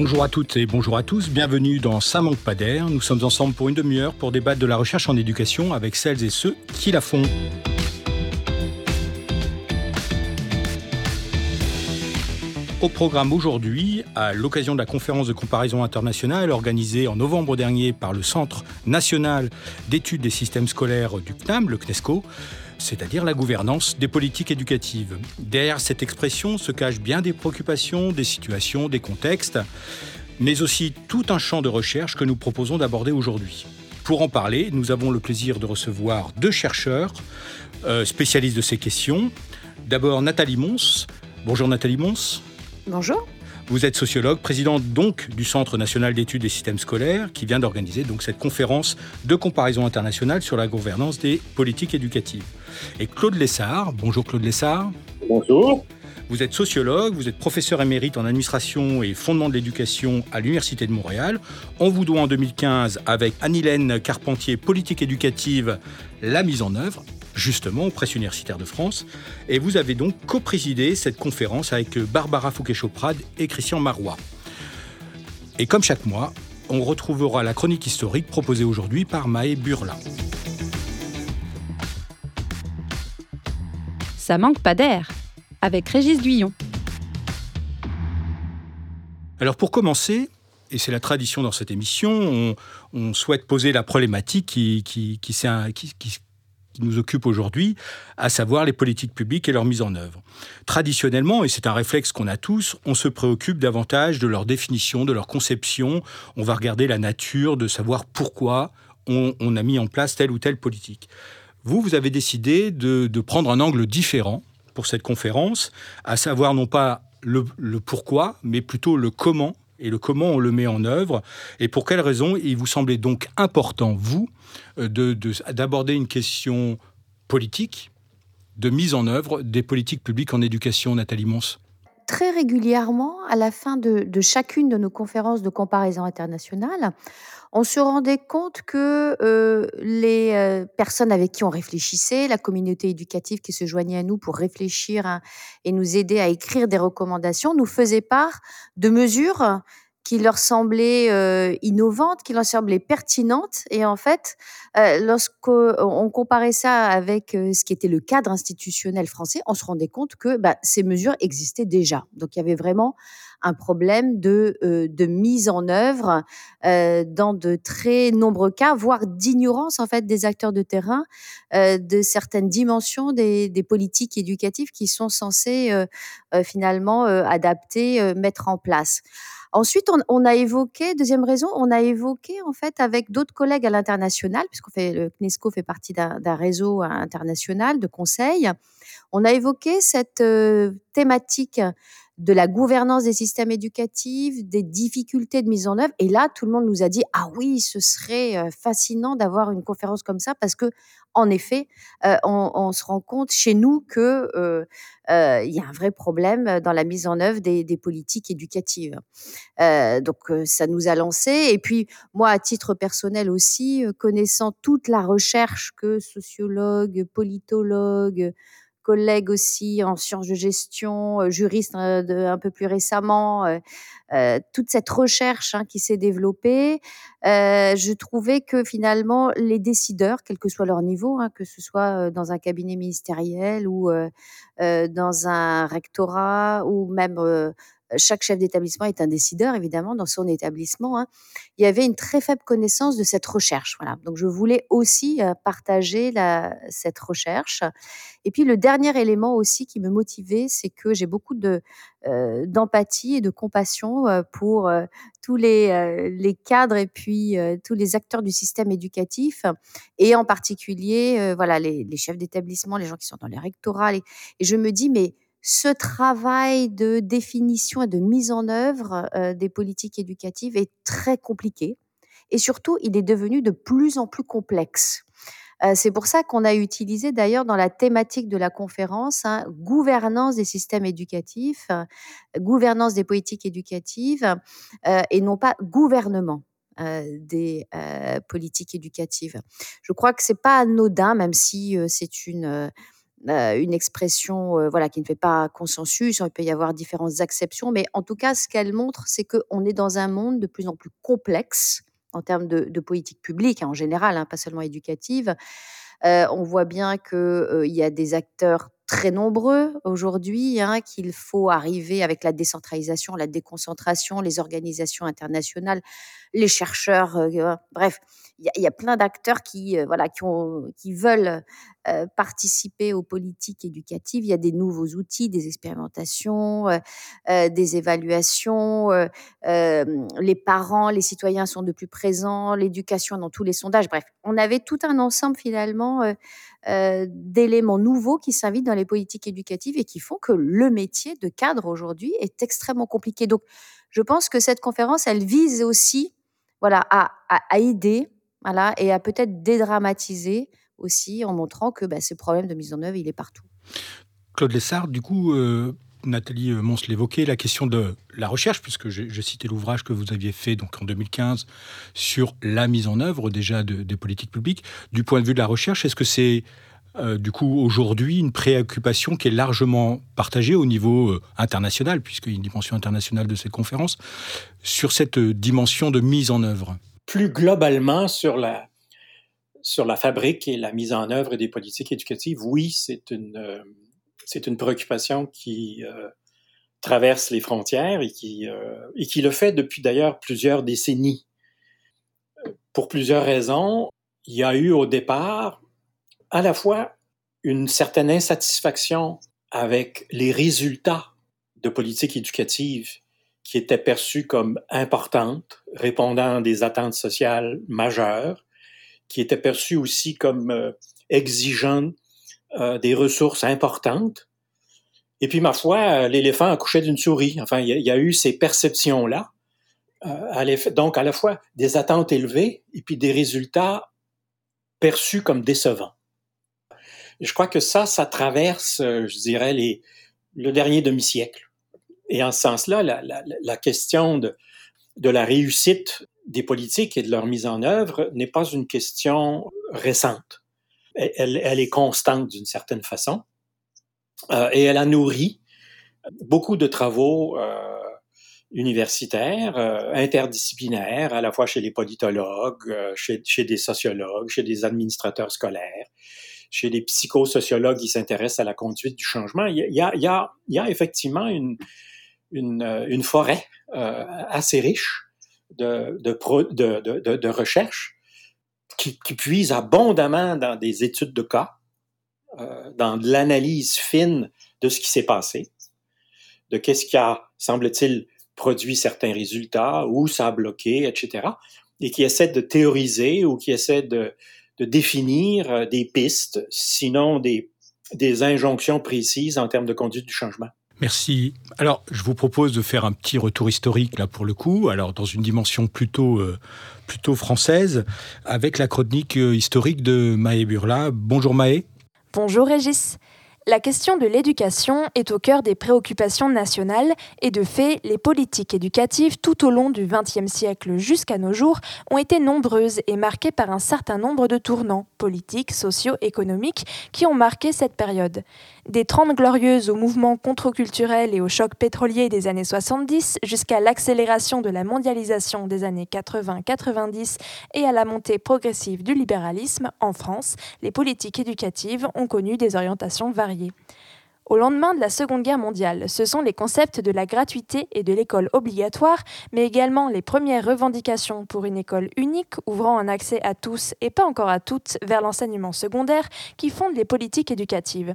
Bonjour à toutes et bonjour à tous, bienvenue dans Ça manque pas. Nous sommes ensemble pour une demi-heure pour débattre de la recherche en éducation avec celles et ceux qui la font. Au programme aujourd'hui, à l'occasion de la conférence de comparaison internationale organisée en novembre dernier par le Centre national d'études des systèmes scolaires du CNAM, le CNESCO, c'est-à-dire la gouvernance des politiques éducatives. Derrière cette expression se cachent bien des préoccupations, des situations, des contextes, mais aussi tout un champ de recherche que nous proposons d'aborder aujourd'hui. Pour en parler, nous avons le plaisir de recevoir deux chercheurs euh, spécialistes de ces questions. D'abord Nathalie Mons. Bonjour Nathalie Mons. Bonjour. Vous êtes sociologue, présidente donc du Centre national d'études des systèmes scolaires, qui vient d'organiser donc cette conférence de comparaison internationale sur la gouvernance des politiques éducatives. Et Claude Lessard, bonjour Claude Lessard. Bonjour. Vous êtes sociologue, vous êtes professeur émérite en administration et fondement de l'éducation à l'Université de Montréal. On vous doit en 2015 avec Anne-Hélène Carpentier, politique éducative, la mise en œuvre justement aux presses universitaires de France. Et vous avez donc co-présidé cette conférence avec Barbara Fouquet-Choprade et Christian Marois. Et comme chaque mois, on retrouvera la chronique historique proposée aujourd'hui par Maë Burla. Ça manque pas d'air avec Régis Duillon. Alors pour commencer, et c'est la tradition dans cette émission, on, souhaite poser la problématique qui, qui, qui, qui, nous occupe aujourd'hui, à savoir les politiques publiques et leur mise en œuvre. Traditionnellement, et c'est un réflexe qu'on a tous, on se préoccupe davantage de leur définition, de leur conception. On va regarder la nature, de savoir pourquoi on, a mis en place telle ou telle politique. Vous, vous avez décidé de, prendre un angle différent pour cette conférence, à savoir non pas le pourquoi, mais plutôt le comment et le comment on le met en œuvre et pour quelles raisons il vous semblait donc important, vous, euh, d'aborder une question politique de mise en œuvre des politiques publiques en éducation, Nathalie Mons? Très régulièrement, à la fin de, chacune de nos conférences de comparaison internationale, on se rendait compte que euh, les euh, personnes avec qui on réfléchissait, la communauté éducative qui se joignait à nous pour réfléchir et nous aider à écrire des recommandations, nous faisaient part de mesures qui leur semblaient euh, innovantes, qui leur semblaient pertinentes. Et en fait, euh, lorsqu'on comparait ça avec ce qui était le cadre institutionnel français, on se rendait compte que bah, ces mesures existaient déjà. Donc il y avait vraiment un problème de, euh, de mise en œuvre euh, dans de très nombreux cas, voire d'ignorance en fait des acteurs de terrain euh, de certaines dimensions des, des, politiques éducatives qui sont censées finalement adapter, mettre en place. Ensuite, on, a évoqué, deuxième raison, on a évoqué en fait avec d'autres collègues à l'international, puisqu'on fait le CNESCO fait partie d'un réseau international de conseils. On a évoqué cette thématique de la gouvernance des systèmes éducatifs, des difficultés de mise en œuvre. Et là, tout le monde nous a dit ah oui, ce serait euh, fascinant d'avoir une conférence comme ça parce que en effet, euh, on, se rend compte chez nous que euh, y a un vrai problème dans la mise en œuvre des, politiques éducatives. donc ça nous a lancé. Et puis moi, à titre personnel aussi, connaissant toute la recherche que sociologues, politologues collègues aussi en sciences de gestion, euh, juristes euh, un peu plus récemment, euh, toute cette recherche hein, qui s'est développée, je trouvais que finalement les décideurs, quel que soit leur niveau, hein, que ce soit dans un cabinet ministériel ou dans un rectorat ou même chaque chef d'établissement est un décideur, évidemment, dans son établissement. Hein. Il y avait une très faible connaissance de cette recherche. Voilà. Donc, je voulais aussi euh, partager la, cette recherche. Et puis, le dernier élément aussi qui me motivait, c'est que j'ai beaucoup de, euh, d'empathie et de compassion euh, pour tous les, les cadres et puis tous les acteurs du système éducatif, et en particulier, voilà, les, les chefs d'établissement, les gens qui sont dans les rectorats. et je me dis, mais ce travail de définition et de mise en œuvre euh, des politiques éducatives est très compliqué et surtout il est devenu de plus en plus complexe. Euh, c'est pour ça qu'on a utilisé d'ailleurs dans la thématique de la conférence hein, gouvernance des systèmes éducatifs, gouvernance des politiques éducatives euh, et non pas gouvernement des politiques éducatives. Je crois que c'est pas anodin, même si c'est une une expression voilà qui ne fait pas consensus. Il peut y avoir différentes acceptions, mais en tout cas, ce qu'elle montre, c'est qu'on est dans un monde de plus en plus complexe en termes de, politique publique hein, en général, hein, pas seulement éducative. on voit bien qu'il y a des acteurs très nombreux aujourd'hui, hein, qu'il faut arriver avec la décentralisation, la déconcentration, les organisations internationales, les chercheurs, bref, il y, a plein d'acteurs qui, euh, voilà, qui, ont, qui veulent euh, participer aux politiques éducatives. Il y a des nouveaux outils, des expérimentations, euh, des évaluations. les parents, les citoyens sont de plus présents, l'éducation dans tous les sondages. Bref, on avait tout un ensemble finalement d'éléments nouveaux qui s'invitent dans les politiques éducatives et qui font que le métier de cadre aujourd'hui est extrêmement compliqué. Donc, je pense que cette conférence, elle vise aussi voilà, à, à aider voilà, et à peut-être dédramatiser aussi en montrant que bah, ce problème de mise en œuvre, il est partout. Claude Lessard, du coup, euh, Nathalie euh, Mons l'évoquait, la question de la recherche, puisque j'ai cité l'ouvrage que vous aviez fait donc en 2015 sur la mise en œuvre déjà des politiques publiques. Du point de vue de la recherche, est-ce que c'est euh, du coup aujourd'hui une préoccupation qui est largement partagée au niveau international, puisqu'il y a une dimension internationale de cette conférence, sur cette dimension de mise en œuvre? Plus globalement sur la, sur la fabrique et la mise en œuvre des politiques éducatives, oui, c'est une, euh, une préoccupation qui euh, traverse les frontières et qui, euh, et qui le fait depuis d'ailleurs plusieurs décennies. Pour plusieurs raisons, il y a eu au départ à la fois une certaine insatisfaction avec les résultats de politiques éducatives qui était perçue comme importante, répondant à des attentes sociales majeures, qui était perçue aussi comme euh, exigeant euh, des ressources importantes. Et puis, ma foi, l'éléphant accouchait d'une souris. Enfin, il y, a eu ces perceptions-là. Euh, donc, à la fois des attentes élevées et puis des résultats perçus comme décevants. je crois que ça, ça traverse, je dirais, le dernier demi-siècle. Et en ce sens-là, la, question de, la réussite des politiques et de leur mise en œuvre n'est pas une question récente. Elle, est constante d'une certaine façon euh, et elle a nourri beaucoup de travaux euh, universitaires, euh, interdisciplinaires, à la fois chez les politologues, chez, des sociologues, chez des administrateurs scolaires, chez des psychosociologues qui s'intéressent à la conduite du changement. Il y a effectivement une, une, euh, une forêt euh, assez riche de, de, de, de, recherche qui, qui, puise abondamment dans des études de cas, euh, dans l'analyse fine de ce qui s'est passé, de qu'est-ce qui a, semble-t-il, produit certains résultats, où ça a bloqué, etc., et qui essaie de théoriser ou qui essaie de, de définir des pistes, sinon des, des injonctions précises en termes de conduite du changement. Merci. Alors, je vous propose de faire un petit retour historique là pour le coup, alors dans une dimension plutôt euh, plutôt française, avec la chronique euh, historique de Maë Burla. Bonjour Maë. Bonjour Régis. La question de l'éducation est au cœur des préoccupations nationales et de fait, les politiques éducatives tout au long du XXe siècle jusqu'à nos jours ont été nombreuses et marquées par un certain nombre de tournants politiques, sociaux, économiques qui ont marqué cette période. Des Trente Glorieuses au mouvement contre-culturel et au choc pétrolier des années 70 jusqu'à l'accélération de la mondialisation des années 80-90 et à la montée progressive du libéralisme en France, les politiques éducatives ont connu des orientations variées. Au lendemain de la Seconde Guerre mondiale, ce sont les concepts de la gratuité et de l'école obligatoire, mais également les premières revendications pour une école unique ouvrant un accès à tous et pas encore à toutes vers l'enseignement secondaire qui fondent les politiques éducatives.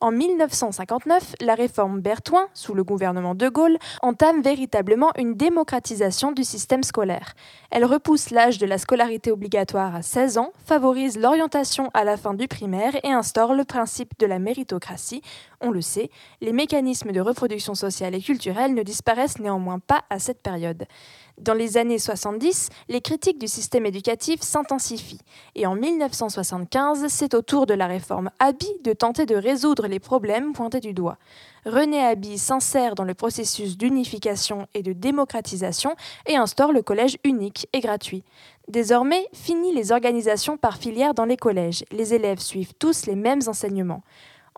En 1959, la réforme Bertoin, sous le gouvernement de Gaulle, entame véritablement une démocratisation du système scolaire. Elle repousse l'âge de la scolarité obligatoire à 16 ans, favorise l'orientation à la fin du primaire et instaure le principe de la méritocratie. On le sait, les mécanismes de reproduction sociale et culturelle ne disparaissent néanmoins pas à cette période. Dans les années 70, les critiques du système éducatif s'intensifient et en 1975, c'est au tour de la réforme Abi de tenter de résoudre les problèmes pointés du doigt. René Abi s'insère dans le processus d'unification et de démocratisation et instaure le collège unique et gratuit. Désormais, fini les organisations par filière dans les collèges. Les élèves suivent tous les mêmes enseignements.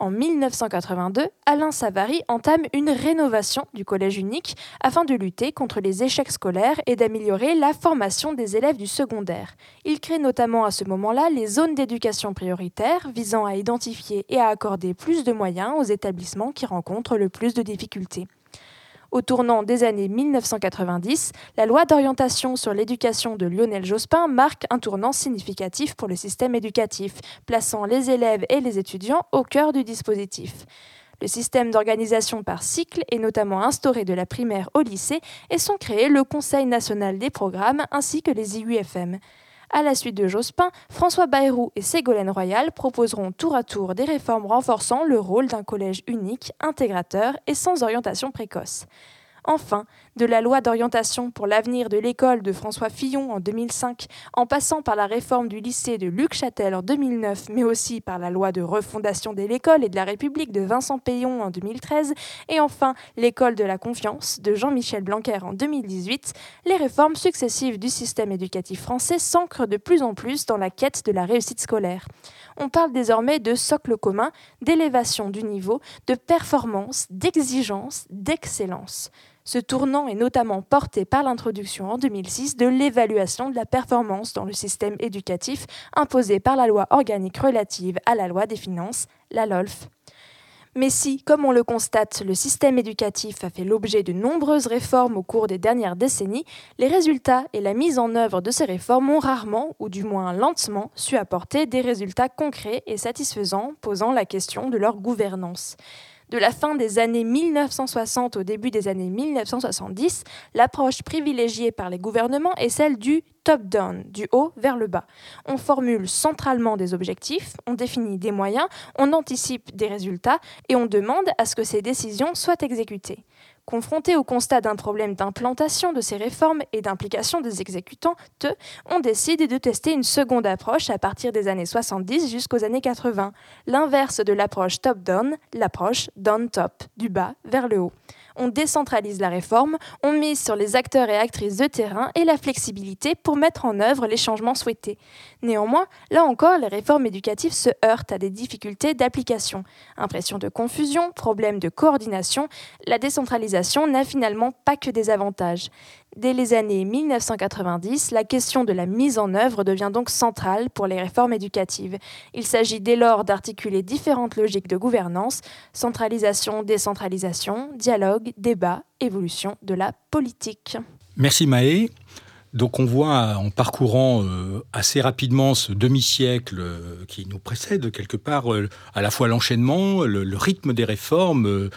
En 1982, Alain Savary entame une rénovation du collège unique afin de lutter contre les échecs scolaires et d'améliorer la formation des élèves du secondaire. Il crée notamment à ce moment-là les zones d'éducation prioritaire visant à identifier et à accorder plus de moyens aux établissements qui rencontrent le plus de difficultés. Au tournant des années 1990, la loi d'orientation sur l'éducation de Lionel Jospin marque un tournant significatif pour le système éducatif, plaçant les élèves et les étudiants au cœur du dispositif. Le système d'organisation par cycle est notamment instauré de la primaire au lycée et sont créés le Conseil national des programmes ainsi que les IUFM. À la suite de Jospin, François Bayrou et Ségolène Royal proposeront tour à tour des réformes renforçant le rôle d'un collège unique, intégrateur et sans orientation précoce. Enfin, de la loi d'orientation pour l'avenir de l'école de François Fillon en 2005, en passant par la réforme du lycée de Luc Châtel en 2009, mais aussi par la loi de refondation de l'école et de la République de Vincent Payon en 2013, et enfin l'école de la confiance de Jean-Michel Blanquer en 2018, les réformes successives du système éducatif français s'ancrent de plus en plus dans la quête de la réussite scolaire. On parle désormais de socle commun, d'élévation du niveau, de performance, d'exigence, d'excellence. Ce tournant est notamment porté par l'introduction en 2006 de l'évaluation de la performance dans le système éducatif imposée par la loi organique relative à la loi des finances, la LOLF. Mais si, comme on le constate, le système éducatif a fait l'objet de nombreuses réformes au cours des dernières décennies, les résultats et la mise en œuvre de ces réformes ont rarement, ou du moins lentement, su apporter des résultats concrets et satisfaisants, posant la question de leur gouvernance. De la fin des années 1960 au début des années 1970, l'approche privilégiée par les gouvernements est celle du top-down, du haut vers le bas. On formule centralement des objectifs, on définit des moyens, on anticipe des résultats et on demande à ce que ces décisions soient exécutées. Confrontés au constat d'un problème d'implantation de ces réformes et d'implication des exécutants, on décide de tester une seconde approche à partir des années 70 jusqu'aux années 80, l'inverse de l'approche top-down, l'approche down-top, du bas vers le haut on décentralise la réforme, on mise sur les acteurs et actrices de terrain et la flexibilité pour mettre en œuvre les changements souhaités. Néanmoins, là encore, les réformes éducatives se heurtent à des difficultés d'application. Impression de confusion, problèmes de coordination, la décentralisation n'a finalement pas que des avantages. Dès les années 1990, la question de la mise en œuvre devient donc centrale pour les réformes éducatives. Il s'agit dès lors d'articuler différentes logiques de gouvernance, centralisation, décentralisation, dialogue, débat, évolution de la politique. Merci Maë. Donc on voit en parcourant euh, assez rapidement ce demi-siècle euh, qui nous précède quelque part euh, à la fois l'enchaînement, le, rythme des réformes.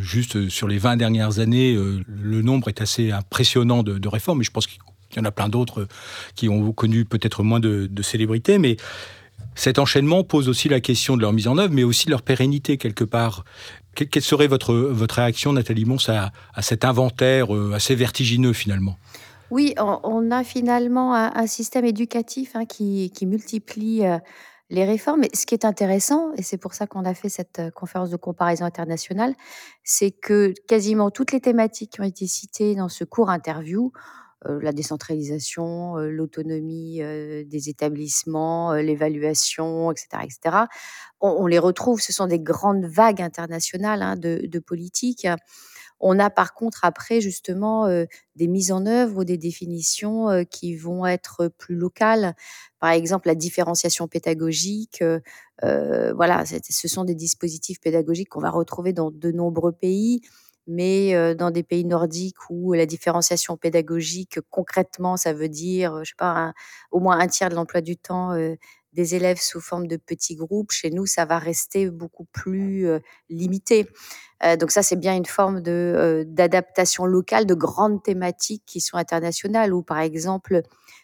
juste sur les 20 dernières années, le nombre est assez impressionnant de, réformes, et je pense qu'il y en a plein d'autres qui ont connu peut-être moins de, célébrité, mais cet enchaînement pose aussi la question de leur mise en œuvre, mais aussi leur pérennité quelque part. Quelle serait votre, votre réaction, Nathalie Mons, à cet inventaire assez vertigineux finalement? Oui, on, a finalement un, système éducatif hein, qui, multiplie euh, les réformes. ce qui est intéressant, et c'est pour ça qu'on a fait cette euh, conférence de comparaison internationale, c'est que quasiment toutes les thématiques qui ont été citées dans ce court interview, euh, la décentralisation, l'autonomie des établissements, l'évaluation, etc., etc., on, les retrouve. Ce sont des grandes vagues internationales hein, de politique. On a par contre après justement des mises en œuvre ou des définitions qui vont être plus locales. Par exemple, la différenciation pédagogique. voilà, ce sont des dispositifs pédagogiques qu'on va retrouver dans de nombreux pays mais dans des pays nordiques où la différenciation pédagogique, concrètement, ça veut dire, je sais pas, au moins un tiers de l'emploi du temps des élèves sous forme de petits groupes, chez nous, ça va rester beaucoup plus limité. donc ça, c'est bien une forme de d'adaptation locale de grandes thématiques qui sont internationales. Ou par exemple,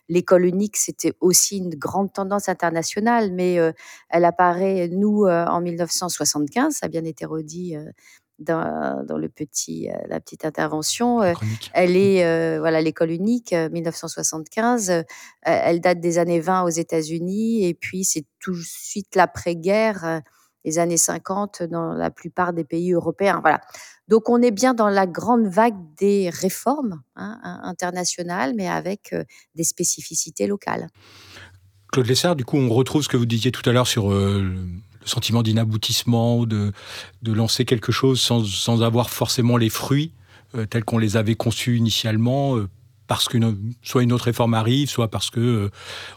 l'école unique, c'était aussi une grande tendance internationale, mais elle apparaît nous en 1975. Ça a bien été redit dans, dans, le petit, la petite intervention. elle est, voilà, l'école unique, 1975. elle date des années 20 aux États-Unis et puis c'est tout de suite l'après-guerre, les années 50 dans la plupart des pays européens. Voilà. Donc on est bien dans la grande vague des réformes hein, internationales, mais avec des spécificités locales. Claude Lessard, du coup, on retrouve ce que vous disiez tout à l'heure sur sentiment d'inaboutissement, de, de lancer quelque chose sans, sans avoir forcément les fruits tels qu'on les avait conçus initialement parce que soit une autre réforme arrive, soit parce que euh,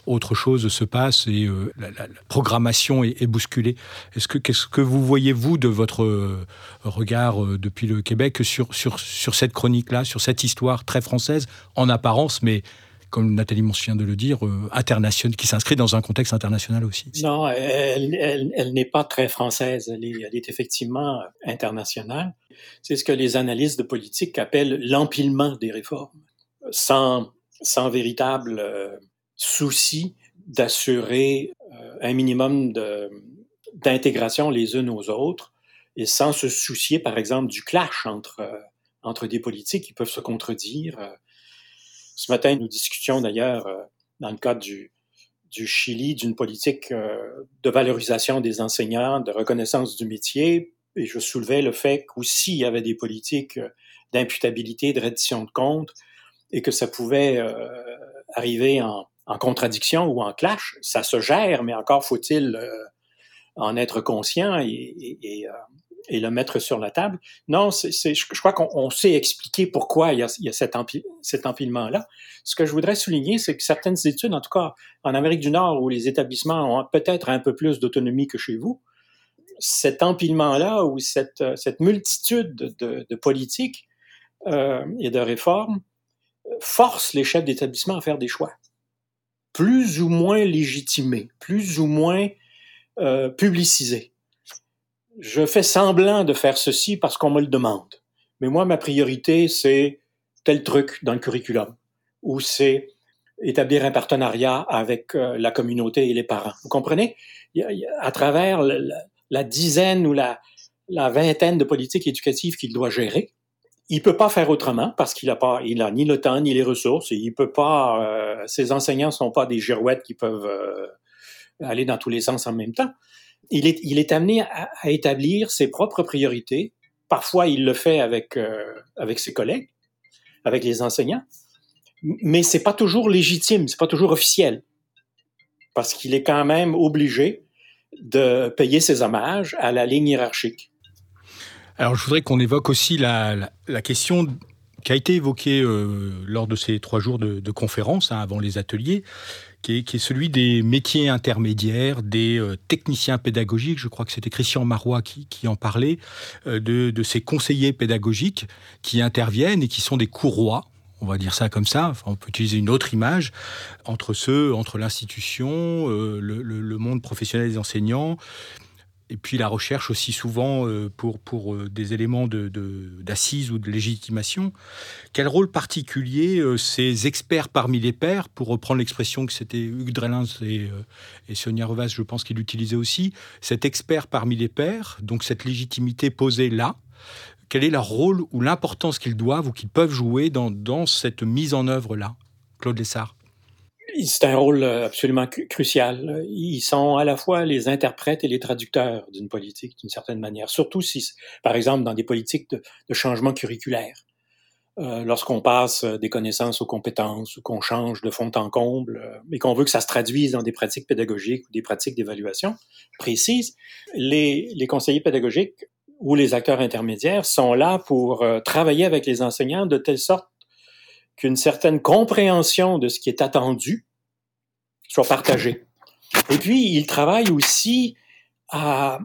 autre chose se passe et euh, la, programmation est, bousculée. Est-ce que qu'est-ce que vous voyez vous de votre euh, regard depuis le Québec sur sur sur cette chronique-là, sur cette histoire très française en apparence, mais comme Nathalie vient de le dire, internationale, qui s'inscrit dans un contexte international aussi. Non, elle, n'est pas très française, elle est, effectivement internationale. C'est ce que les analystes de politique appellent l'empilement des réformes sans, sans véritable euh, souci d'assurer euh, un minimum d'intégration les unes aux autres et sans se soucier, par exemple, du clash entre, euh, entre des politiques qui peuvent se contredire. Ce matin, nous discutions d'ailleurs, dans le cadre du, du Chili, d'une politique de valorisation des enseignants, de reconnaissance du métier, et je soulevais le fait qu'aussi il y avait des politiques d'imputabilité, de reddition de comptes, et que ça pouvait euh, arriver en, en, contradiction ou en clash, ça se gère, mais encore faut-il euh, en être conscient et, et, et, euh, et, le mettre sur la table. Non, c'est, je, crois qu'on sait expliquer pourquoi il y a, il y a cet, cet empilement-là. Ce que je voudrais souligner, c'est que certaines études, en tout cas en Amérique du Nord, où les établissements ont peut-être un peu plus d'autonomie que chez vous, cet empilement-là ou cette, cette multitude de, de politiques euh, et de réformes force les chefs d'établissement à faire des choix, plus ou moins légitimés, plus ou moins euh, publicisés. Je fais semblant de faire ceci parce qu'on me le demande. Mais moi, ma priorité, c'est tel truc dans le curriculum, ou c'est établir un partenariat avec euh, la communauté et les parents. Vous comprenez? à travers la, dizaine ou la, vingtaine de politiques éducatives qu'il doit gérer, il peut pas faire autrement parce qu'il a pas, il a ni le temps ni les ressources et il peut pas. Euh, ses enseignants sont pas des girouettes qui peuvent euh, aller dans tous les sens en même temps. Il est, amené à, établir ses propres priorités. Parfois, il le fait avec euh, avec ses collègues, avec les enseignants, mais c'est pas toujours légitime, c'est pas toujours officiel parce qu'il est quand même obligé de payer ses hommages à la ligne hiérarchique. Alors je voudrais qu'on évoque aussi la, question qui a été évoquée euh, lors de ces trois jours de, conférence, hein, avant les ateliers, qui est, celui des métiers intermédiaires, des euh, techniciens pédagogiques. Je crois que c'était Christian Marois qui, en parlait, euh, de, ces conseillers pédagogiques qui interviennent et qui sont des courroies on va dire ça comme ça, on peut utiliser une autre image, entre ceux, entre l'institution, le, monde professionnel des enseignants, et puis la recherche aussi souvent euh, pour, pour euh, des éléments d'assises de, ou de légitimation. Quel rôle particulier euh, ces experts parmi les pairs, pour reprendre l'expression que c'était Hugues Drellins et, Sonia Revas, je pense qu'il utilisait aussi, cet expert parmi les pairs, donc cette légitimité posée là, quel est leur rôle ou l'importance qu'ils doivent ou qu'ils peuvent jouer dans, dans cette mise en œuvre-là Claude Lessard? C'est un rôle euh, absolument crucial. Ils sont à la fois les interprètes et les traducteurs d'une politique, d'une certaine manière. Surtout si, par exemple, dans des politiques de, changement curriculaire, euh, lorsqu'on passe des connaissances aux compétences ou qu'on change de fond en comble, euh, et qu'on veut que ça se traduise dans des pratiques pédagogiques ou des pratiques d'évaluation précises, les, conseillers pédagogiques ou les acteurs intermédiaires sont là pour travailler avec les enseignants de telle sorte qu'une certaine compréhension de ce qui est attendu soit partagée. Et puis, il travaille aussi à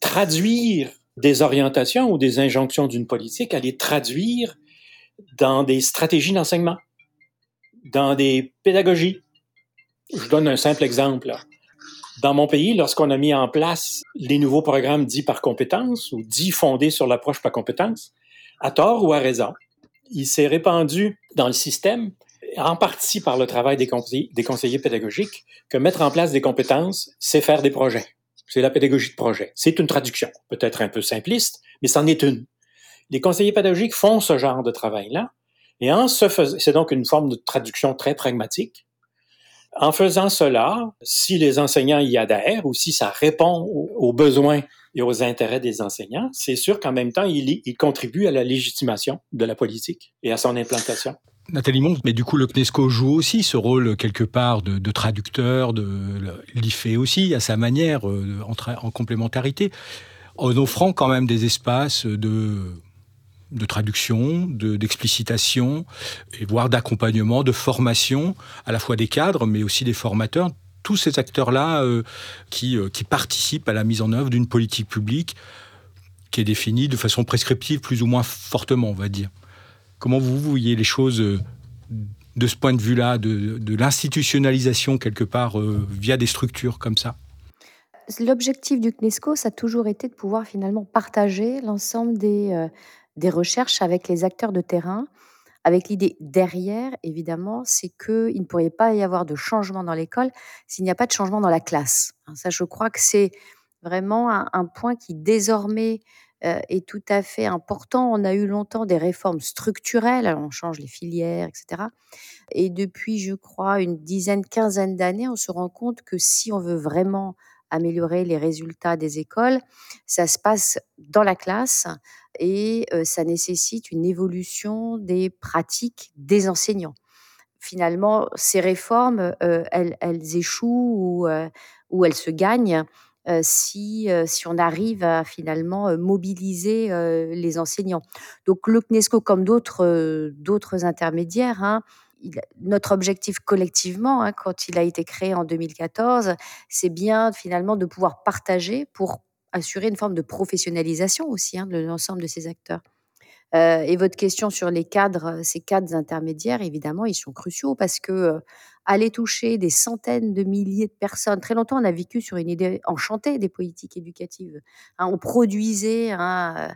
traduire des orientations ou des injonctions d'une politique, à les traduire dans des stratégies d'enseignement, dans des pédagogies. Je donne un simple exemple. Dans mon pays, lorsqu'on a mis en place les nouveaux programmes dits par compétence ou dits fondés sur l'approche par compétence, à tort ou à raison, il s'est répandu dans le système, en partie par le travail des conseillers, pédagogiques, que mettre en place des compétences, c'est faire des projets. C'est la pédagogie de projet. C'est une traduction, peut-être un peu simpliste, mais c'en est une. Les conseillers pédagogiques font ce genre de travail-là, et en se faisant, c'est donc une forme de traduction très pragmatique. En faisant cela, si les enseignants y adhèrent ou si ça répond aux besoins et aux intérêts des enseignants, c'est sûr qu'en même temps, il, il, contribue à la légitimation de la politique et à son implantation. Nathalie Mont, mais du coup, le CNESCO joue aussi ce rôle quelque part de, traducteur, de l'IFE aussi, à sa manière, euh, en, complémentarité, en offrant quand même des espaces de, traduction, d'explicitation, voire d'accompagnement, de formation, à la fois des cadres, mais aussi des formateurs, tous ces acteurs-là euh, qui, euh, qui participent à la mise en œuvre d'une politique publique qui est définie de façon prescriptive, plus ou moins fortement, on va dire. Comment vous voyez les choses euh, de ce point de vue-là, de, l'institutionnalisation quelque part via des structures comme ça? L'objectif du CNESCO, ça a toujours été de pouvoir finalement partager l'ensemble des recherches avec les acteurs de terrain, avec l'idée derrière, évidemment, c'est qu'il ne pourrait pas y avoir de changement dans l'école s'il n'y a pas de changement dans la classe. Ça, je crois que c'est vraiment un point qui désormais euh, est tout à fait important. On a eu longtemps des réformes structurelles, on change les filières, etc. Et depuis, je crois, une dizaine, quinzaine d'années, on se rend compte que si on veut vraiment améliorer les résultats des écoles, ça se passe dans la classe et euh, ça nécessite une évolution des pratiques des enseignants. Finalement, ces réformes, euh, elles, échouent ou, ou elles se gagnent si, si on arrive à finalement mobiliser les enseignants. Donc le CNESCO, comme d'autres d'autres intermédiaires, hein, notre objectif collectivement, hein, quand il a été créé en 2014, c'est bien finalement de pouvoir partager pour assurer une forme de professionnalisation aussi hein, de l'ensemble de ces acteurs. et votre question sur les cadres, ces cadres intermédiaires, évidemment, ils sont cruciaux parce que aller toucher des centaines de milliers de personnes. Très longtemps, on a vécu sur une idée enchantée des politiques éducatives. Hein, on produisait un,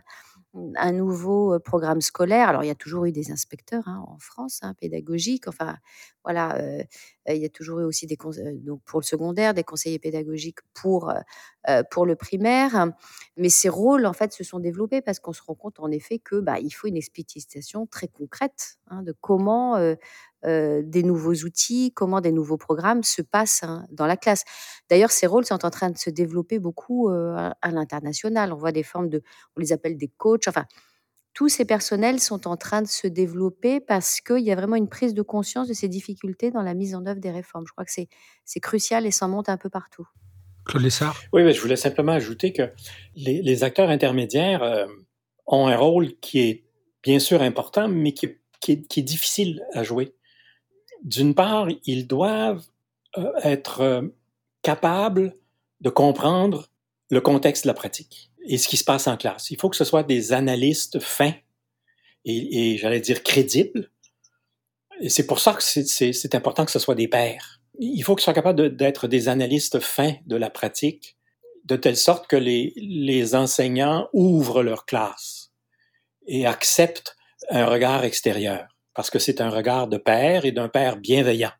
un nouveau programme scolaire. Alors, il y a toujours eu des inspecteurs hein, en France, hein, pédagogiques. Enfin, voilà, il y a toujours eu aussi des donc pour le secondaire, des conseillers pédagogiques pour pour le primaire. Mais ces rôles, en fait, se sont développés parce qu'on se rend compte, en effet, que bah, il faut une explicitation très concrète de comment des nouveaux outils, comment des nouveaux programmes se passent dans la classe. D'ailleurs, ces rôles sont en train de se développer beaucoup à, l'international. On voit des formes de, on les appelle des coachs. Enfin, tous ces personnels sont en train de se développer parce qu'il y a vraiment une prise de conscience de ces difficultés dans la mise en œuvre des réformes. Je crois que c'est crucial et ça monte un peu partout. Claude Lessard? Oui, mais je voulais simplement ajouter que les, acteurs intermédiaires euh, ont un rôle qui est bien sûr important, mais qui, est, difficile à jouer. D'une part, ils doivent euh, être euh, capables de comprendre le contexte de la pratique et ce qui se passe en classe. Il faut que ce soit des analystes fins et, j'allais dire crédibles. Et c'est pour ça que c'est important que ce soit des pairs. Il faut qu'ils soient capables d'être des analystes fins de la pratique, de telle sorte que les, les enseignants ouvrent leur classe et acceptent un regard extérieur, parce que c'est un regard de père et d'un père bienveillant.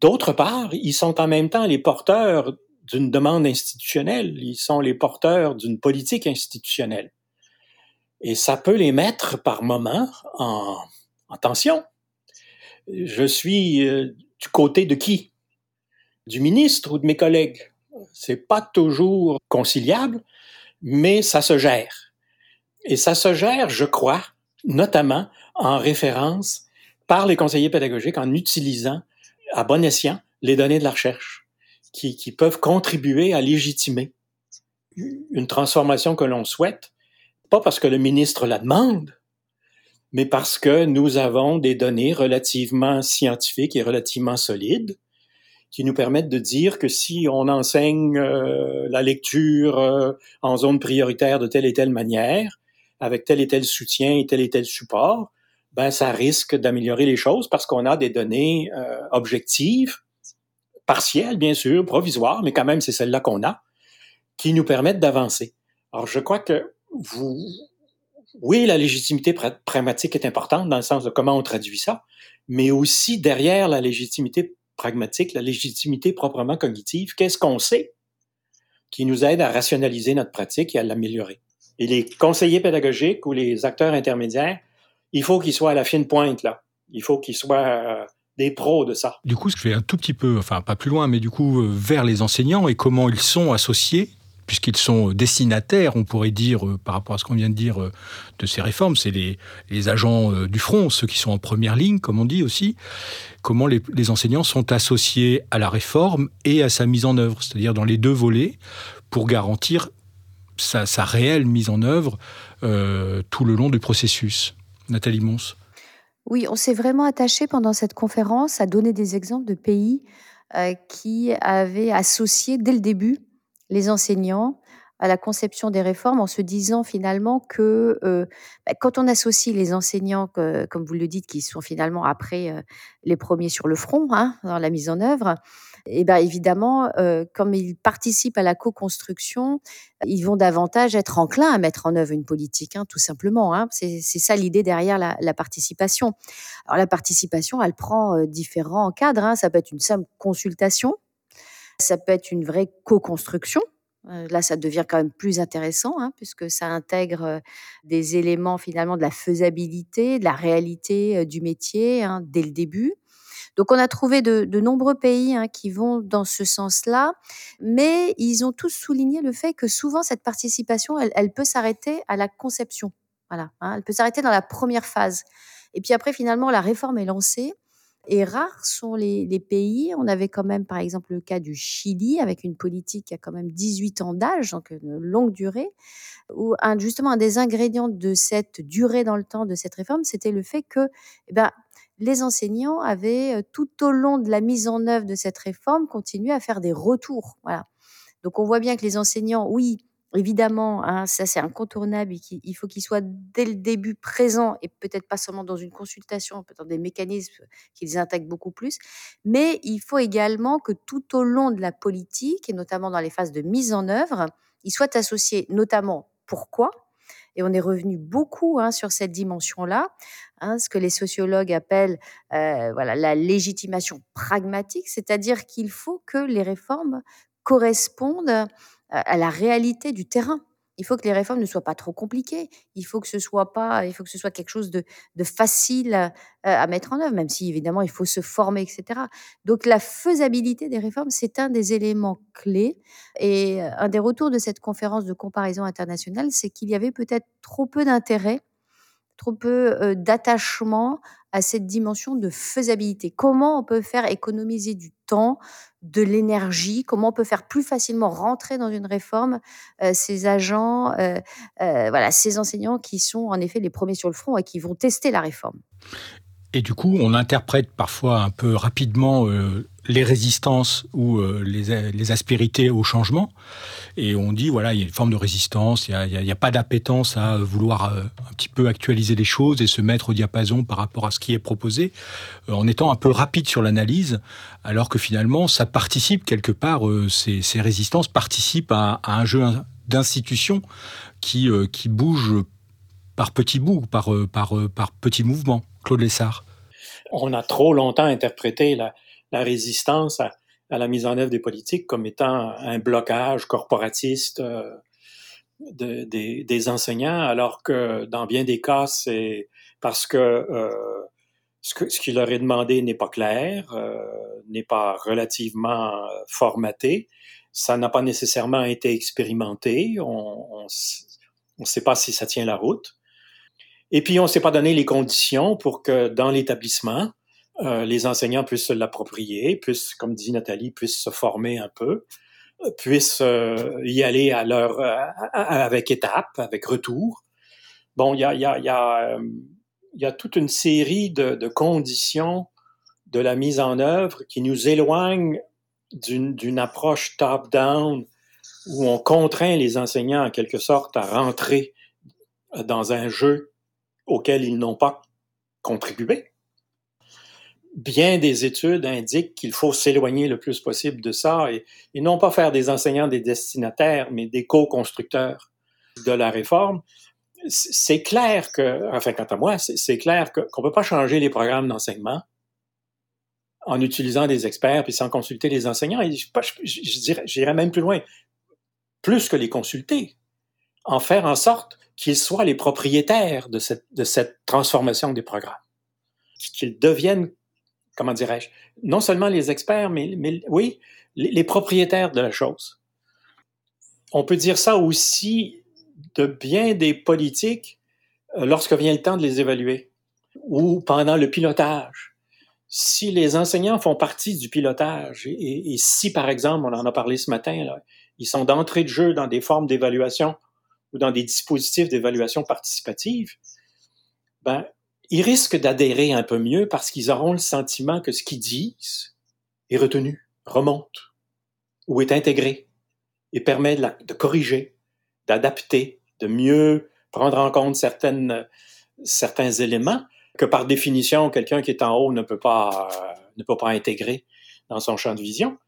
D'autre part, ils sont en même temps les porteurs d'une demande institutionnelle, ils sont les porteurs d'une politique institutionnelle. Et ça peut les mettre par moments en, tension. Je suis euh, du côté de qui? Du ministre ou de mes collègues? C'est pas toujours conciliable, mais ça se gère. Et ça se gère, je crois, notamment en référence par les conseillers pédagogiques en utilisant à bon escient les données de la recherche qui, peuvent contribuer à légitimer une transformation que l'on souhaite, pas parce que le ministre la demande, mais parce que nous avons des données relativement scientifiques et relativement solides qui nous permettent de dire que si on enseigne euh, la lecture euh, en zone prioritaire de telle et telle manière, avec tel et tel soutien et tel et tel support, ben ça risque d'améliorer les choses parce qu'on a des données euh, objectives partielle, bien sûr, provisoire, mais quand même, c'est celle-là qu'on a, qui nous permettent d'avancer. Alors, je crois que vous, oui, la légitimité pragmatique est importante dans le sens de comment on traduit ça, mais aussi derrière la légitimité pragmatique, la légitimité proprement cognitive, qu'est-ce qu'on sait qui nous aide à rationaliser notre pratique et à l'améliorer? Et les conseillers pédagogiques ou les acteurs intermédiaires, il faut qu'ils soient à la fine pointe là. Il faut qu'ils soient euh, des pros de ça. Du coup, je vais un tout petit peu, enfin pas plus loin, mais du coup euh, vers les enseignants et comment ils sont associés puisqu'ils sont destinataires, on pourrait dire, euh, par rapport à ce qu'on vient de dire euh, de ces réformes, c'est les, agents euh, du front, ceux qui sont en première ligne, comme on dit aussi, comment les, enseignants sont associés à la réforme et à sa mise en œuvre, c'est-à-dire dans les deux volets, pour garantir sa, réelle mise en œuvre tout le long du processus. Nathalie Mons. Oui, on s'est vraiment attaché pendant cette conférence à donner des exemples de pays qui avaient associé dès le début les enseignants à la conception des réformes en se disant finalement que euh, bah, quand on associe les enseignants, comme vous le dites, qui sont finalement après euh, les premiers sur le front hein, dans la mise en œuvre, et bien évidemment, euh, comme ils participent à la co-construction, ils vont davantage être enclins à mettre en œuvre une politique, hein, tout simplement. Hein. C'est ça l'idée derrière la, participation. Alors la participation, elle prend différents cadres. Hein. Ça peut être une simple consultation, ça peut être une vraie co-construction. Euh, là, ça devient quand même plus intéressant, puisque ça intègre euh, des éléments finalement de la faisabilité, de la réalité euh, du métier dès le début. Donc, on a trouvé de, nombreux pays hein, qui vont dans ce sens-là, mais ils ont tous souligné le fait que souvent cette participation, elle, peut s'arrêter à la conception. Voilà, elle peut s'arrêter dans la première phase. Et puis après, finalement, la réforme est lancée et rares sont les, pays. On avait quand même, par exemple, le cas du Chili, avec une politique qui a quand même 18 ans d'âge, donc une longue durée, où justement un des ingrédients de cette durée dans le temps de cette réforme, c'était le fait que eh ben, les enseignants avaient, euh, tout au long de la mise en œuvre de cette réforme, continué à faire des retours. Voilà. Donc on voit bien que les enseignants, oui, Évidemment, hein, ça c'est incontournable. Il faut qu'ils soient dès le début présents et peut-être pas seulement dans une consultation, peut-être dans des mécanismes qu'ils intègrent beaucoup plus. Mais il faut également que tout au long de la politique et notamment dans les phases de mise en œuvre, ils soient associés notamment pourquoi? Et on est revenu beaucoup hein, sur cette dimension-là, hein, ce que les sociologues appellent euh, voilà la légitimation pragmatique, c'est-à-dire qu'il faut que les réformes correspondent à la réalité du terrain. Il faut que les réformes ne soient pas trop compliquées. Il faut que ce soit pas, il faut que ce soit quelque chose de, facile à, mettre en œuvre, même si évidemment il faut se former, etc. Donc la faisabilité des réformes, c'est un des éléments clés. Et euh, un des retours de cette conférence de comparaison internationale, c'est qu'il y avait peut-être trop peu d'intérêt, trop peu euh, d'attachement à cette dimension de faisabilité. Comment on peut faire économiser du temps, de l'énergie, comment on peut faire plus facilement rentrer dans une réforme euh, ces agents, euh, voilà, ces enseignants qui sont en effet les premiers sur le front et qui vont tester la réforme? Et du coup, on interprète parfois un peu rapidement les résistances ou les, aspérités au changement. Et on dit, voilà, il y a une forme de résistance, il n'y a, pas d'appétence à vouloir un petit peu actualiser les choses et se mettre au diapason par rapport à ce qui est proposé, en étant un peu rapide sur l'analyse, alors que finalement, ça participe quelque part, ces, résistances participent à, un jeu d'institutions qui, qui bouge par petits bouts, par, par, par petits mouvements. On a trop longtemps interprété la, résistance à, la mise en œuvre des politiques comme étant un blocage corporatiste euh, des, enseignants, alors que dans bien des cas, c'est parce que euh, ce qui leur est demandé n'est pas clair, euh, n'est pas relativement formaté, ça n'a pas nécessairement été expérimenté, on ne sait pas si ça tient la route. Et puis, on s'est pas donné les conditions pour que dans l'établissement, euh, les enseignants puissent se l'approprier, puissent, comme dit Nathalie, puissent se former un peu, euh, puissent euh, y aller à leur, avec étapes, avec retour. Bon, il y a, y, a, y, a, y a toute une série de, de, conditions de la mise en œuvre qui nous éloignent d'une approche top-down où on contraint les enseignants en quelque sorte à rentrer dans un jeu auxquels ils n'ont pas contribué. Bien des études indiquent qu'il faut s'éloigner le plus possible de ça et, non pas faire des enseignants des destinataires, mais des co-constructeurs de la réforme. C'est clair que, enfin, quant à moi, c'est clair qu'on ne peut pas changer les programmes d'enseignement en utilisant des experts puis sans consulter les enseignants. Et je, j'irais même plus loin, plus que les consulter, en faire en sorte qu'ils soient les propriétaires de cette, transformation des programmes. Qu'ils deviennent, comment dirais-je, non seulement les experts, mais, oui, les, propriétaires de la chose. on peut dire ça aussi de bien des politiques euh, lorsque vient le temps de les évaluer ou pendant le pilotage. Si les enseignants font partie du pilotage et, si, par exemple, on en a parlé ce matin, ils sont d'entrée de jeu dans des formes d'évaluation ou dans des dispositifs d'évaluation participative, ben, ils risquent d'adhérer un peu mieux parce qu'ils auront le sentiment que ce qu'ils disent est retenu, remonte ou est intégré et permet de, corriger, d'adapter, de mieux prendre en compte certains éléments que par définition, quelqu'un qui est en haut ne peut pas, ne peut pas intégrer dans son champ de vision.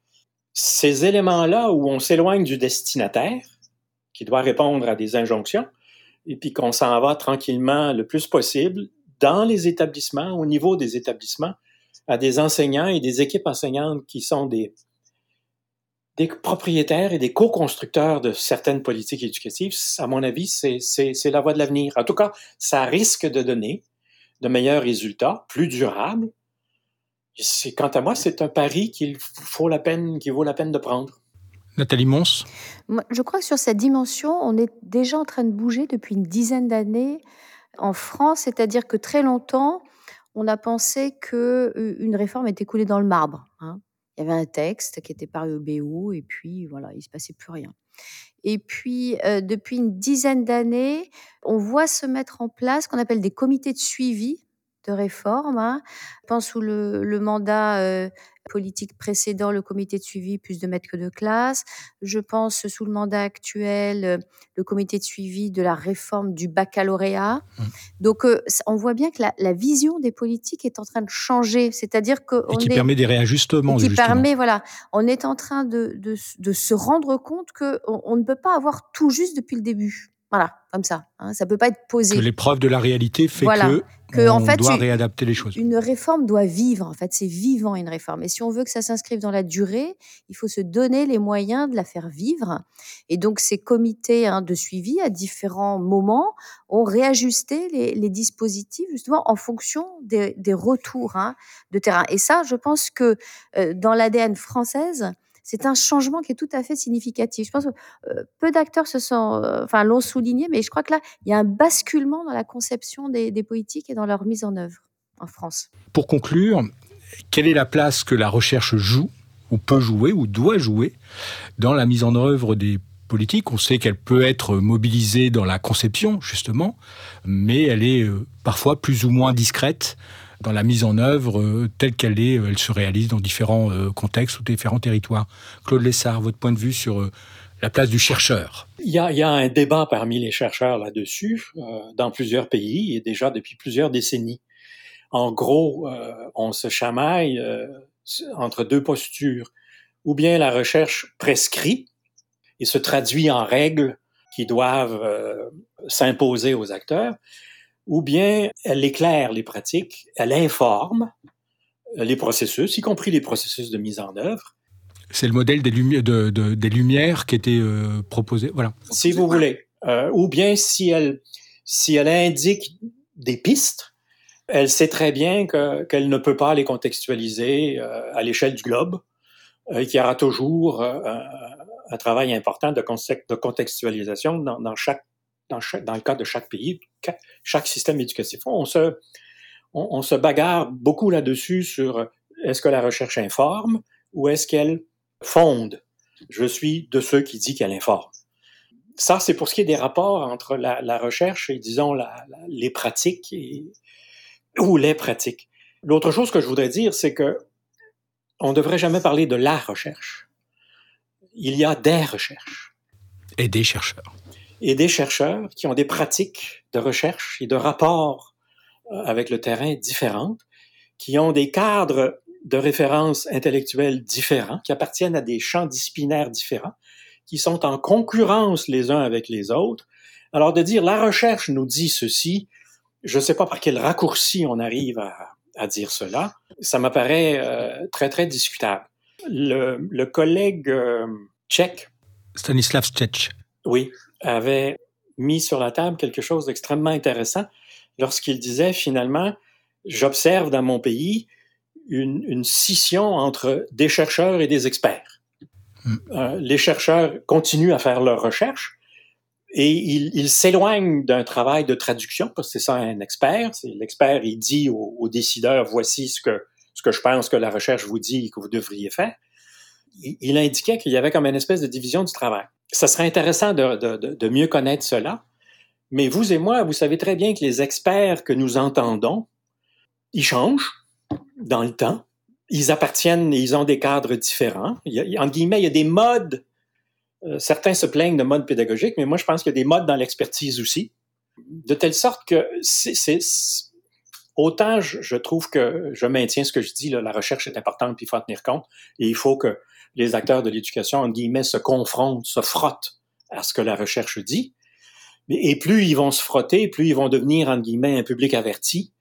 Ces éléments-là où on s'éloigne du destinataire, qui doit répondre à des injonctions, et puis qu'on s'en va tranquillement le plus possible dans les établissements, au niveau des établissements, à des enseignants et des équipes enseignantes qui sont des, propriétaires et des co-constructeurs de certaines politiques éducatives, à mon avis, c'est la voie de l'avenir. En tout cas, ça risque de donner de meilleurs résultats, plus durables. Quant à moi, c'est un pari qu'il faut la peine, qui vaut la peine de prendre. Nathalie Mons Je crois que sur cette dimension, on est déjà en train de bouger depuis une dizaine d'années en France, c'est-à-dire que très longtemps, on a pensé qu'une réforme était coulée dans le marbre. Hein. Il y avait un texte qui était paru au BO et puis voilà, il se passait plus rien. Et puis, depuis une dizaine d'années, on voit se mettre en place ce qu'on appelle des comités de suivi de réforme. Hein. Je pense sous le, mandat politique précédent, le comité de suivi plus de maîtres que de classe. Je pense sous le mandat actuel, le comité de suivi de la réforme du baccalauréat. Mmh. Donc, on voit bien que la, vision des politiques est en train de changer. C'est-à-dire que et qui permet des réajustements. Qui permet, voilà, on est en train de, de, se rendre compte que on ne peut pas avoir tout juste depuis le début. Voilà, comme ça. Hein, ça peut pas être posé. Que l'épreuve de la réalité fait que, que on en fait, doit réadapter les choses. Une réforme doit vivre. En fait, c'est vivant une réforme. Et si on veut que ça s'inscrive dans la durée, il faut se donner les moyens de la faire vivre. Et donc, ces comités hein, de suivi à différents moments ont réajusté les, les dispositifs justement en fonction des, des retours hein, de terrain. Et ça, je pense que euh, dans l'ADN française, c'est un changement qui est tout à fait significatif. Je pense que euh, peu d'acteurs se sont, euh, enfin, l'ont souligné, mais je crois que là, il y a un basculement dans la conception des, politiques et dans leur mise en œuvre en France. Pour conclure, quelle est la place que la recherche joue, ou peut jouer, ou doit jouer, dans la mise en œuvre des politiques? On sait qu'elle peut être mobilisée dans la conception, justement, mais elle est euh, parfois plus ou moins discrète dans la mise en œuvre euh, telle qu'elle est, euh, elle se réalise dans différents euh, contextes ou différents territoires. Claude Lessard, votre point de vue sur la place du chercheur? Il y, a, il y a un débat parmi les chercheurs là-dessus dans plusieurs pays et déjà depuis plusieurs décennies. En gros, on se chamaille entre deux postures. Ou bien la recherche prescrit et se traduit en règles qui doivent s'imposer aux acteurs, ou bien elle éclaire les pratiques, elle informe les processus, y compris les processus de mise en œuvre. C'est le modèle des, des lumières qui était euh, proposé. Voilà. Si vous voulez. Euh, ou bien si elle, si elle indique des pistes, elle sait très bien qu'elle ne peut pas les contextualiser euh, à l'échelle du globe, et qu'il y aura toujours un travail important de, de contextualisation dans, dans chaque dans, le cas de chaque pays, chaque système éducatif. On se, bagarre beaucoup là-dessus sur est-ce que la recherche informe ou est-ce qu'elle fonde? Je suis de ceux qui disent qu'elle informe. Ça, c'est pour ce qui est des rapports entre la, recherche et, disons, les pratiques ou les pratiques. L'autre chose que je voudrais dire, c'est que on ne devrait jamais parler de la recherche. Il y a des recherches. Et des chercheurs et des chercheurs qui ont des pratiques de recherche et de rapport euh, avec le terrain différentes, qui ont des cadres de référence intellectuels différents, qui appartiennent à des champs disciplinaires différents, qui sont en concurrence les uns avec les autres. Alors de dire la recherche nous dit ceci, je ne sais pas par quel raccourci on arrive à, dire cela, ça m'apparaît euh, très très discutable. Le, collègue euh, tchèque, Stanislav Tchèque, oui, avait mis sur la table quelque chose d'extrêmement intéressant lorsqu'il disait finalement, j'observe dans mon pays une, scission entre des chercheurs et des experts. Mm. Euh, les chercheurs continuent à faire leurs recherches et ils s'éloignent d'un travail de traduction, parce que c'est ça un expert. L'expert, il dit aux, décideurs, voici ce que, ce que je pense que la recherche vous dit et que vous devriez faire. Il, indiquait qu'il y avait comme une espèce de division du travail. Ça serait intéressant de, mieux connaître cela. Mais vous et moi, vous savez très bien que les experts que nous entendons, ils changent dans le temps ils appartiennent, ils ont des cadres différents. Il en guillemets, il y a des modes. Euh, certains se plaignent de modes pédagogiques, mais moi, je pense qu'il y a des modes dans l'expertise aussi. De telle sorte que c'est, autant je, trouve que je maintiens ce que je dis, la recherche est importante, il faut en tenir compte, et il faut que les acteurs de l'éducation, en guillemets, se confrontent, se frottent à ce que la recherche dit. Et plus ils vont se frotter, plus ils vont devenir, en guillemets, un public averti,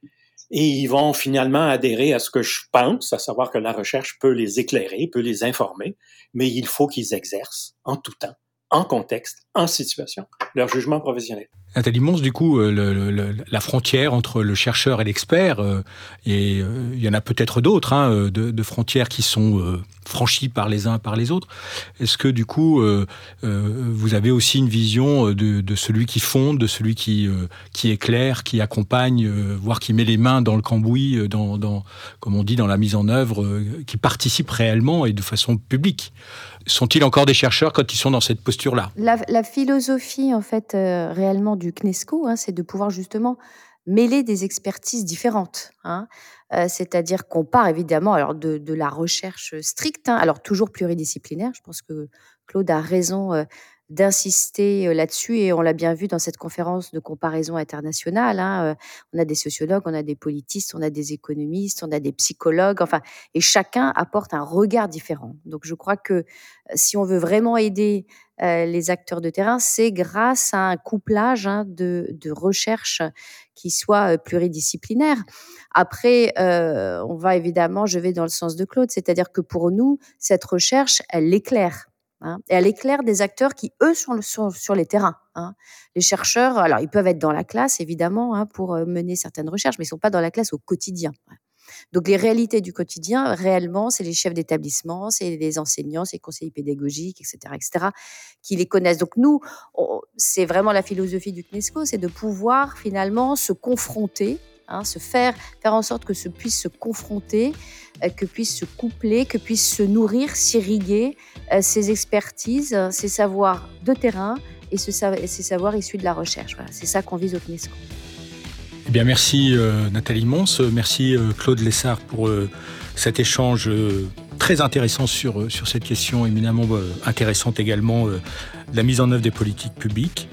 et ils vont finalement adhérer à ce que je pense, à savoir que la recherche peut les éclairer, peut les informer, mais il faut qu'ils exercent en tout temps, en contexte, en situation, leur jugement professionnel. Nathalie Mons, du coup, euh, la frontière entre le chercheur et l'expert, euh, et euh, il y en a peut-être d'autres, hein, de, frontières qui sont franchies par les uns par les autres. Est-ce que, du coup, vous avez aussi une vision de, celui qui fonde, de celui qui, qui éclaire, qui accompagne, voire qui met les mains dans le cambouis, dans, comme on dit, dans la mise en œuvre, qui participe réellement et de façon publique? Sont-ils encore des chercheurs quand ils sont dans cette posture-là? La, philosophie, en fait, réellement du CNESCO, hein, c'est de pouvoir justement mêler des expertises différentes. Hein. Euh, c'est-à-dire qu'on part évidemment alors de, la recherche stricte, hein, alors toujours pluridisciplinaire. Je pense que Claude a raison euh, d'insister euh, là-dessus et on l'a bien vu dans cette conférence de comparaison internationale. Hein, euh, on a des sociologues, on a des politistes, on a des économistes, on a des psychologues, enfin, et chacun apporte un regard différent. Donc je crois que euh, si on veut vraiment aider les acteurs de terrain, c'est grâce à un couplage hein, de, de, recherche qui soit pluridisciplinaire. Après, on va évidemment, je vais dans le sens de Claude, c'est-à-dire que pour nous, cette recherche, elle éclaire Hein, et elle éclaire des acteurs qui, eux, sont, sur, les terrains. Hein. Les chercheurs, alors ils peuvent être dans la classe, évidemment, hein, pour euh, mener certaines recherches, mais ils ne sont pas dans la classe au quotidien. Donc les réalités du quotidien, réellement, c'est les chefs d'établissement, c'est les enseignants, c'est les conseillers pédagogiques, etc., etc., qui les connaissent. Donc nous, c'est vraiment la philosophie du CNESCO, c'est de pouvoir finalement se confronter Hein, se faire, faire en sorte que ce puisse se confronter, euh, que puisse se coupler, que puisse se nourrir, s'irriguer euh, ces expertises, ces savoirs de terrain et ce, ces savoirs issus de la recherche. c'est ça qu'on vise au CNESCO. Eh bien, merci euh, Nathalie Mons, merci Claude Lessard pour cet échange très intéressant sur, sur cette question éminemment intéressante également la mise en œuvre des politiques publiques.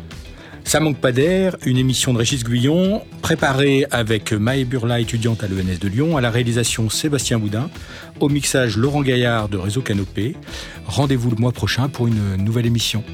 Ça manque pas d'air, une émission de Régis Guyon, préparée avec Maë Burla, étudiante à l'ENS de Lyon, à la réalisation Sébastien Boudin, au mixage Laurent Gaillard de Réseau Canopé. Rendez-vous le mois prochain pour une nouvelle émission.